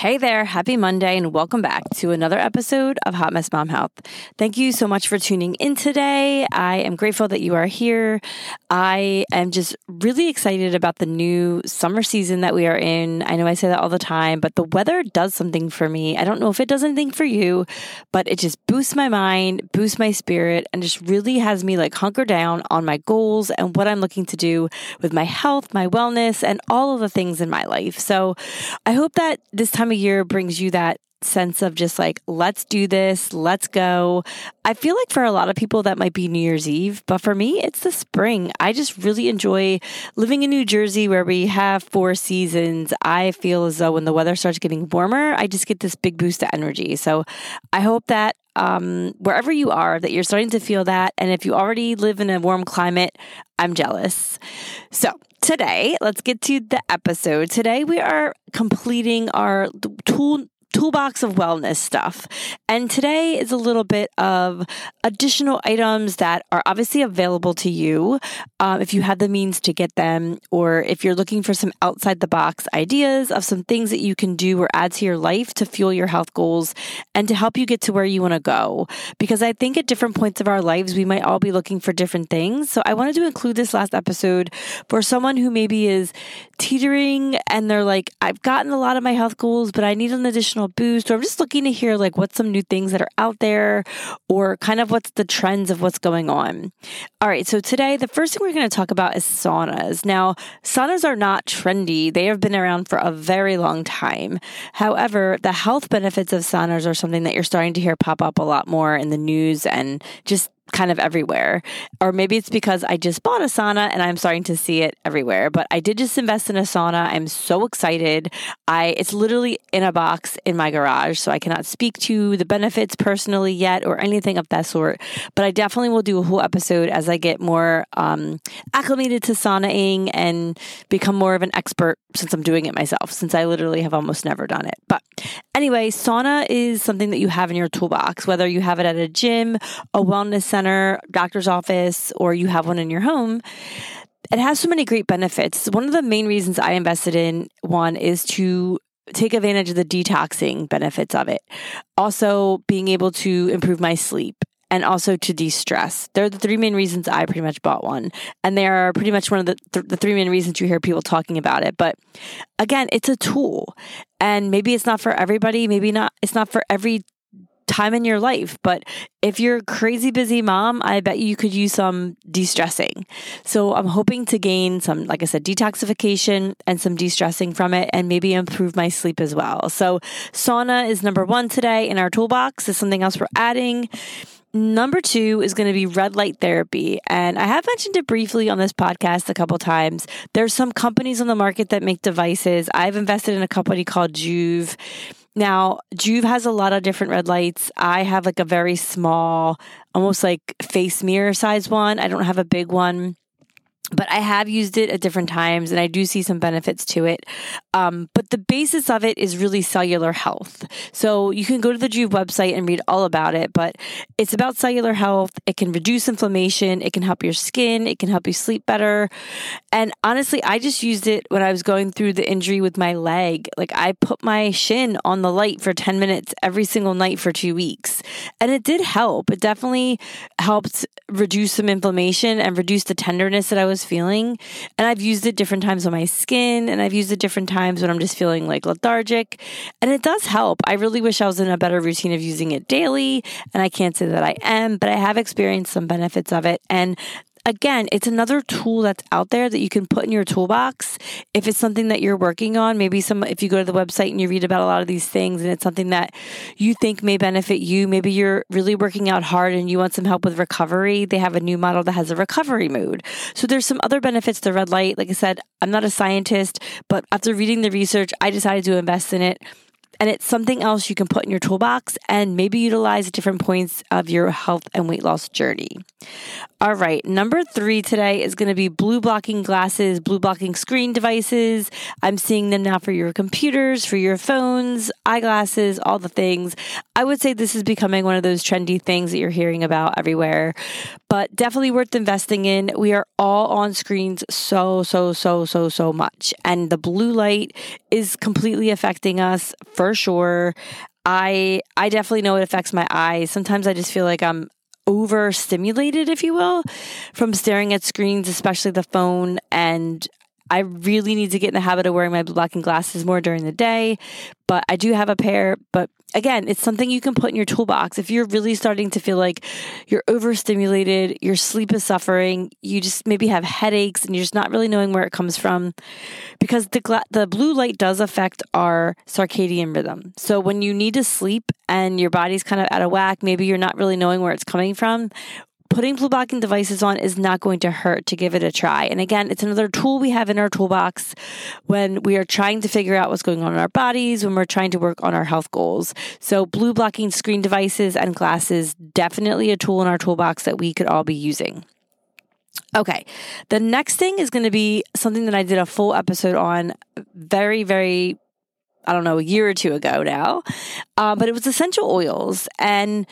Hey there, happy Monday, and welcome back to another episode of Hot Mess Mom Health. Thank you so much for tuning in today. I am grateful that you are here. I am just really excited about the new summer season that we are in. I know I say that all the time, but the weather does something for me. I don't know if it does anything for you, but it just boosts my mind, boosts my spirit, and just really has me like hunker down on my goals and what I'm looking to do with my health, my wellness, and all of the things in my life. So I hope that this time time of year brings you that sense of just like, let's do this, let's go. I feel like for a lot of people that might be New Year's Eve, but for me, it's the spring. I just really enjoy living in New Jersey where we have four seasons. I feel as though when the weather starts getting warmer, I just get this big boost of energy. So I hope that um, wherever you are, that you're starting to feel that. And if you already live in a warm climate, I'm jealous. So, today, let's get to the episode. Today, we are completing our tool toolbox of wellness stuff. And today is a little bit of additional items that are obviously available to you um, if you have the means to get them, or if you're looking for some outside the box ideas of some things that you can do or add to your life to fuel your health goals and to help you get to where you want to go. Because I think at different points of our lives, we might all be looking for different things. So I wanted to include this last episode for someone who maybe is teetering and they're like, I've gotten a lot of my health goals, but I need an additional boost or I'm just looking to hear like what's some new things that are out there or kind of what's the trends of what's going on. All right, so today the first thing we're going to talk about is saunas. Now, saunas are not trendy. They have been around for a very long time. However, the health benefits of saunas are something that you're starting to hear pop up a lot more in the news and just kind of everywhere. Or maybe it's because I just bought a sauna and I'm starting to see it everywhere. But I did just invest in a sauna. I'm so excited. I it's literally in a box in my garage, so I cannot speak to the benefits personally yet or anything of that sort. But I definitely will do a whole episode as I get more um, acclimated to saunaing and become more of an expert since I'm doing it myself, since I literally have almost never done it. But anyway, sauna is something that you have in your toolbox, whether you have it at a gym, a wellness center center, doctor's office, or you have one in your home, it has so many great benefits. One of the main reasons I invested in one is to take advantage of the detoxing benefits of it. Also, being able to improve my sleep and also to de-stress. They're the three main reasons I pretty much bought one. And they are pretty much one of the, th- the three main reasons you hear people talking about it. But again, it's a tool. And maybe it's not for everybody, maybe not it's not for every time in your life. But if you're a crazy busy mom, I bet you could use some de stressing. So I'm hoping to gain some, like I said, detoxification and some de stressing from it and maybe improve my sleep as well. So sauna is number one today in our toolbox, is something else we're adding. Number two is going to be red light therapy. And I have mentioned it briefly on this podcast a couple times. There's some companies on the market that make devices. I've invested in a company called Joovv. Now, Joovv has a lot of different red lights. I have like a very small, almost like face mirror size one. I don't have a big one. But I have used it at different times and I do see some benefits to it. Um, but the basis of it is really cellular health. So you can go to the Joovv website and read all about it, but it's about cellular health. It can reduce inflammation, it can help your skin, it can help you sleep better. And honestly, I just used it when I was going through the injury with my leg. Like I put my shin on the light for 10 minutes every single night for two weeks. And it did help. It definitely helped reduce some inflammation and reduce the tenderness that I was feeling. And I've used it different times on my skin and I've used it different times when I'm just feeling like lethargic. And it does help. I really wish I was in a better routine of using it daily. And I can't say that I am, but I have experienced some benefits of it. And again, it's another tool that's out there that you can put in your toolbox. If it's something that you're working on, maybe some, if you go to the website and you read about a lot of these things and it's something that you think may benefit you, maybe you're really working out hard and you want some help with recovery. They have a new model that has a recovery mode. So there's some other benefits to red light. Like I said, I'm not a scientist, but after reading the research, I decided to invest in it and it's something else you can put in your toolbox and maybe utilize at different points of your health and weight loss journey. All right, number three today is going to be blue blocking glasses, blue blocking screen devices. I'm seeing them now for your computers, for your phones, eyeglasses, all the things. I would say this is becoming one of those trendy things that you're hearing about everywhere, but definitely worth investing in. We are all on screens so, so, so, so, so much. And the blue light is completely affecting us for sure. I I definitely know it affects my eyes. Sometimes I just feel like I'm overstimulated, if you will, from staring at screens, especially the phone. And I really need to get in the habit of wearing my blocking glasses more during the day. But I do have a pair. But again, it's something you can put in your toolbox. If you're really starting to feel like you're overstimulated, your sleep is suffering, you just maybe have headaches and you're just not really knowing where it comes from, because the gla- the blue light does affect our circadian rhythm. So when you need to sleep and your body's kind of out of whack, maybe you're not really knowing where it's coming from putting blue blocking devices on is not going to hurt to give it a try. And again, it's another tool we have in our toolbox when we are trying to figure out what's going on in our bodies, when we're trying to work on our health goals. So, blue blocking screen devices and glasses, definitely a tool in our toolbox that we could all be using. Okay, the next thing is going to be something that I did a full episode on very, very I don't know, a year or two ago now. Uh, but it was essential oils. And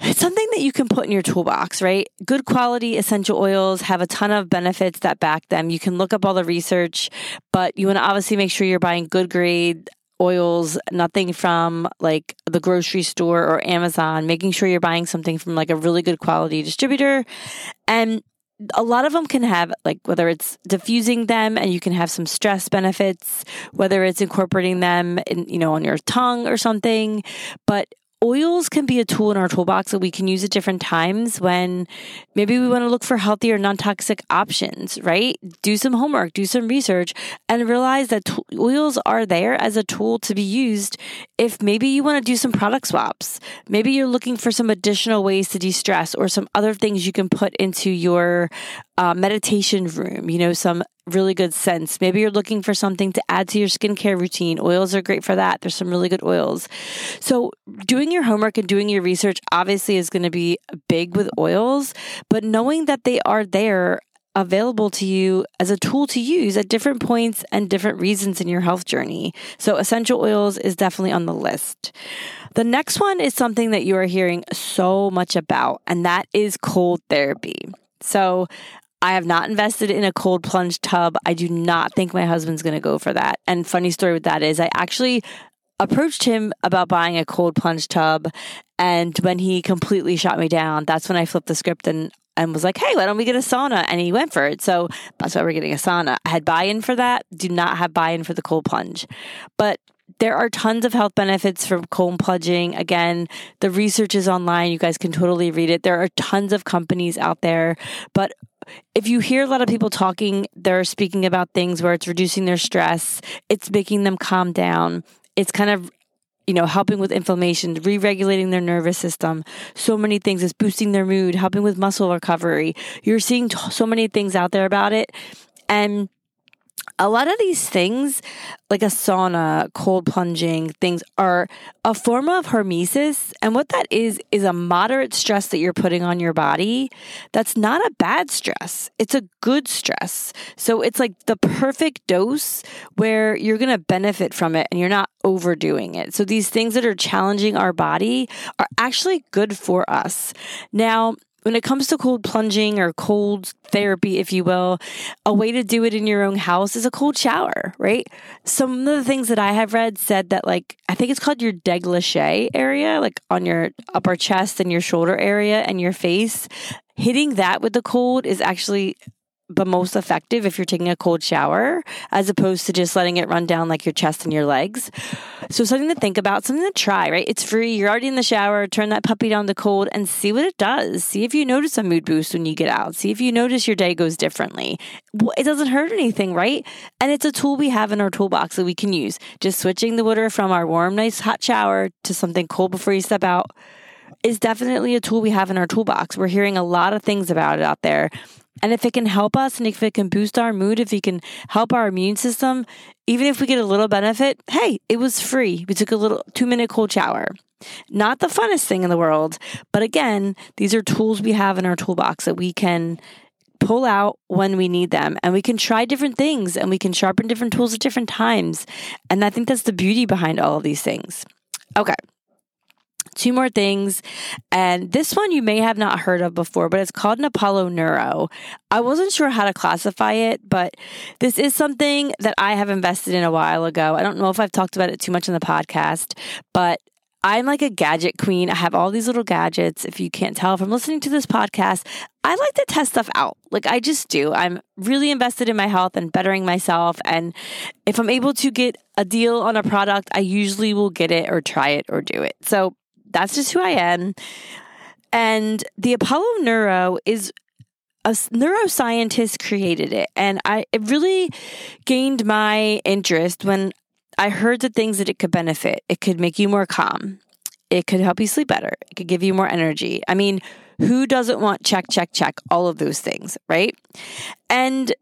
it's something that you can put in your toolbox, right? Good quality essential oils have a ton of benefits that back them. You can look up all the research, but you want to obviously make sure you're buying good grade oils, nothing from like the grocery store or Amazon, making sure you're buying something from like a really good quality distributor. And a lot of them can have like whether it's diffusing them and you can have some stress benefits whether it's incorporating them in you know on your tongue or something but oils can be a tool in our toolbox that we can use at different times when maybe we want to look for healthier, non toxic options, right? Do some homework, do some research, and realize that t- oils are there as a tool to be used if maybe you want to do some product swaps. Maybe you're looking for some additional ways to de stress or some other things you can put into your uh, meditation room, you know, some really good scents. Maybe you're looking for something to add to your skincare routine. Oils are great for that. There's some really good oils. So, doing your homework and doing your research obviously is going to be big with oils, but knowing that they are there available to you as a tool to use at different points and different reasons in your health journey. So, essential oils is definitely on the list. The next one is something that you are hearing so much about, and that is cold therapy. So, I have not invested in a cold plunge tub. I do not think my husband's going to go for that. And funny story with that is I actually approached him about buying a cold plunge tub and when he completely shot me down, that's when I flipped the script and and was like, "Hey, why don't we get a sauna?" And he went for it. So that's why we're getting a sauna. I had buy-in for that. Do not have buy-in for the cold plunge. But there are tons of health benefits from cold plunging. Again, the research is online. You guys can totally read it. There are tons of companies out there, but if you hear a lot of people talking, they're speaking about things where it's reducing their stress, it's making them calm down, it's kind of you know, helping with inflammation, re regulating their nervous system, so many things. It's boosting their mood, helping with muscle recovery. You're seeing t- so many things out there about it. And a lot of these things, like a sauna, cold plunging, things are a form of hormesis. And what that is, is a moderate stress that you're putting on your body. That's not a bad stress, it's a good stress. So it's like the perfect dose where you're going to benefit from it and you're not overdoing it. So these things that are challenging our body are actually good for us. Now, when it comes to cold plunging or cold therapy, if you will, a way to do it in your own house is a cold shower, right? Some of the things that I have read said that, like, I think it's called your deglache area, like on your upper chest and your shoulder area and your face. Hitting that with the cold is actually but most effective if you're taking a cold shower as opposed to just letting it run down like your chest and your legs. So something to think about, something to try, right? It's free. You're already in the shower. Turn that puppy down to cold and see what it does. See if you notice a mood boost when you get out. See if you notice your day goes differently. It doesn't hurt anything, right? And it's a tool we have in our toolbox that we can use. Just switching the water from our warm, nice hot shower to something cold before you step out is definitely a tool we have in our toolbox. We're hearing a lot of things about it out there. And if it can help us and if it can boost our mood, if it can help our immune system, even if we get a little benefit, hey, it was free. We took a little two minute cold shower. Not the funnest thing in the world, but again, these are tools we have in our toolbox that we can pull out when we need them and we can try different things and we can sharpen different tools at different times. And I think that's the beauty behind all of these things. Okay two more things. And this one you may have not heard of before, but it's called an Apollo Neuro. I wasn't sure how to classify it, but this is something that I have invested in a while ago. I don't know if I've talked about it too much in the podcast, but I'm like a gadget queen. I have all these little gadgets. If you can't tell from listening to this podcast, I like to test stuff out. Like I just do. I'm really invested in my health and bettering myself. And if I'm able to get a deal on a product, I usually will get it or try it or do it. So that's just who I am. And the Apollo Neuro is a neuroscientist created it. And I it really gained my interest when I heard the things that it could benefit. It could make you more calm. It could help you sleep better. It could give you more energy. I mean, who doesn't want check, check, check, all of those things, right? And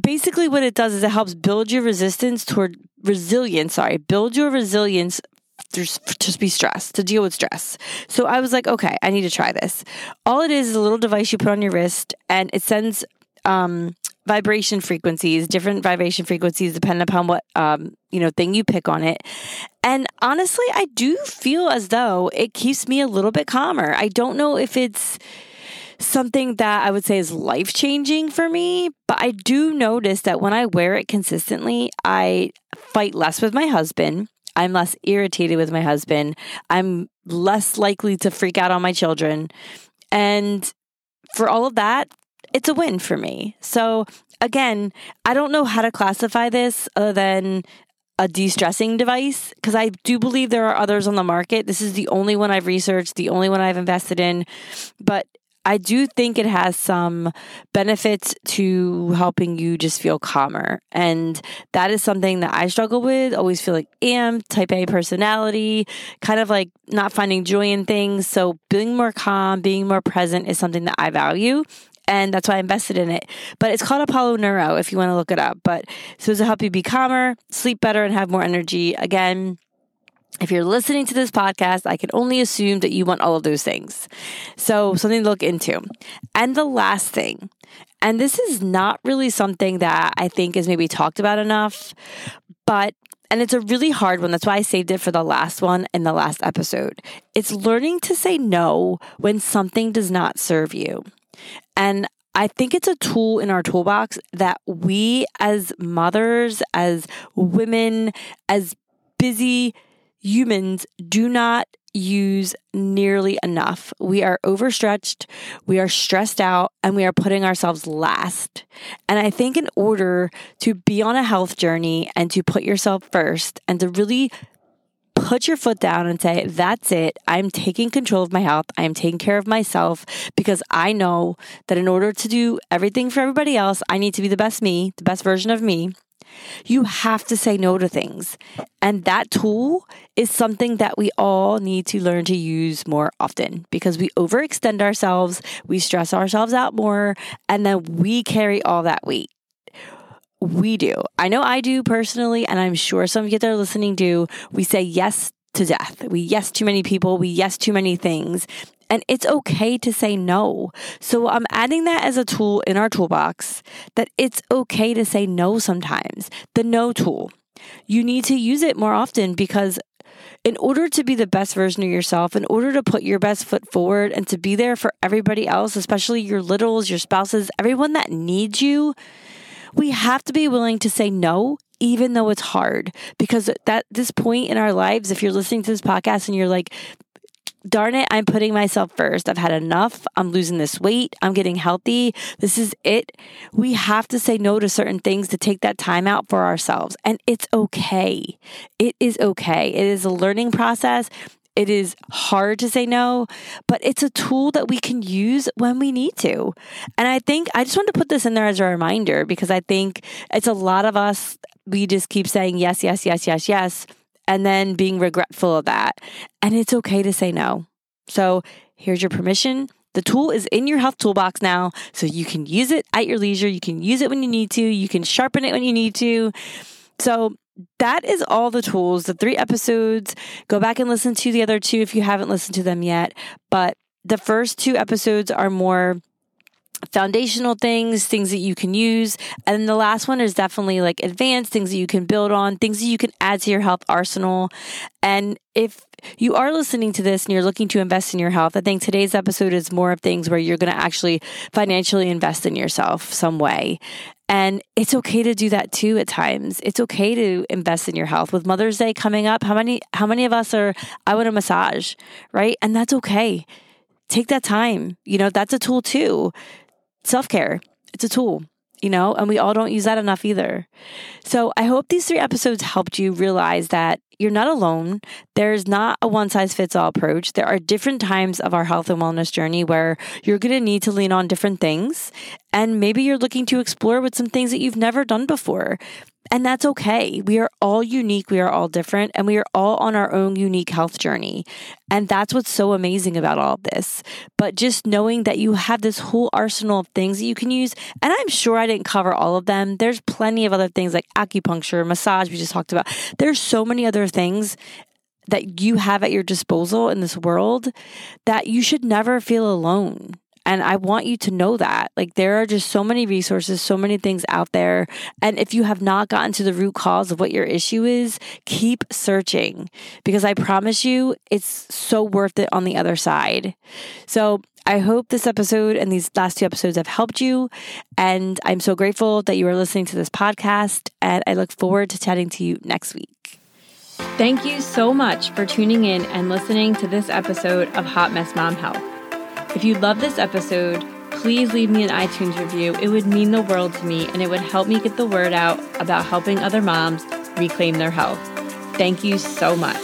basically what it does is it helps build your resistance toward resilience, sorry, build your resilience just be stressed to deal with stress. So I was like, okay, I need to try this. All it is is a little device you put on your wrist and it sends um, vibration frequencies, different vibration frequencies depending upon what um, you know thing you pick on it. And honestly, I do feel as though it keeps me a little bit calmer. I don't know if it's something that I would say is life changing for me, but I do notice that when I wear it consistently, I fight less with my husband. I'm less irritated with my husband. I'm less likely to freak out on my children. And for all of that, it's a win for me. So, again, I don't know how to classify this other than a de stressing device because I do believe there are others on the market. This is the only one I've researched, the only one I've invested in. But I do think it has some benefits to helping you just feel calmer. And that is something that I struggle with, always feel like am type A personality, kind of like not finding joy in things. So being more calm, being more present is something that I value. And that's why I invested in it. But it's called Apollo Neuro if you want to look it up. But so to help you be calmer, sleep better, and have more energy. Again, if you're listening to this podcast, I can only assume that you want all of those things. So, something to look into. And the last thing, and this is not really something that I think is maybe talked about enough, but and it's a really hard one. That's why I saved it for the last one in the last episode. It's learning to say no when something does not serve you. And I think it's a tool in our toolbox that we as mothers, as women, as busy humans do not use nearly enough. We are overstretched, we are stressed out, and we are putting ourselves last. And I think in order to be on a health journey and to put yourself first and to really put your foot down and say, That's it. I'm taking control of my health. I am taking care of myself because I know that in order to do everything for everybody else, I need to be the best me, the best version of me. You have to say no to things. And that tool is something that we all need to learn to use more often because we overextend ourselves, we stress ourselves out more, and then we carry all that weight. we do. I know I do personally, and I'm sure some of you that are listening do. We say yes to death. We yes too many people. We yes too many things. And it's okay to say no. So I'm adding that as a tool in our toolbox that it's okay to say no sometimes. The no tool. You need to use it more often because in order to be the best version of yourself, in order to put your best foot forward and to be there for everybody else, especially your littles, your spouses, everyone that needs you, we have to be willing to say no even though it's hard because at this point in our lives if you're listening to this podcast and you're like darn it, I'm putting myself first. I've had enough. I'm losing this weight. I'm getting healthy. This is it. We have to say no to certain things to take that time out for ourselves. And it's okay. It is okay. It is a learning process. It is hard to say no, but it's a tool that we can use when we need to. And I think I just want to put this in there as a reminder because I think it's a lot of us, we just keep saying yes, yes, yes, yes, yes and then being regretful of that. And it's okay to say no. So here's your permission. The tool is in your health toolbox now, so you can use it at your leisure. You can use it when you need to. You can sharpen it when you need to. So that is all the tools, the three episodes. Go back and listen to the other two if you haven't listened to them yet. But the first two episodes are more foundational things, things that you can use. And then the last one is definitely like advanced things that you can build on, things that you can add to your health arsenal. And if you are listening to this and you're looking to invest in your health, I think today's episode is more of things where you're going to actually financially invest in yourself some way. And it's okay to do that too at times. It's okay to invest in your health. With Mother's Day coming up, how many how many of us are I want a massage, right? And that's okay. Take that time. You know, that's a tool too self care. It's a tool, you know, and we all don't use that enough either. So I hope these three episodes helped you realize that you're not alone. There's not a one size fits all approach. There are different times of our health and wellness journey where you're going to need to lean on different things. And maybe you're looking to explore with some things that you've never done before. And that's okay. We are all unique. We are all different and we are all on our own unique health journey. And that's what's so amazing about all of this. But just knowing that you have this whole arsenal of things that you can use. And I'm sure I didn't cover all of them. There's plenty of other things like acupuncture, massage, we just talked about. There's so many other things that you have at your disposal in this world that you should never feel alone. And I want you to know that. Like, there are just so many resources, so many things out there. And if you have not gotten to the root cause of what your issue is, keep searching because I promise you it's so worth it on the other side. So, I hope this episode and these last two episodes have helped you. And I'm so grateful that you are listening to this podcast. And I look forward to chatting to you next week. Thank you so much for tuning in and listening to this episode of Hot Mess Mom Health. If you love this episode, please leave me an iTunes review. It would mean the world to me and it would help me get the word out about helping other moms reclaim their health. Thank you so much.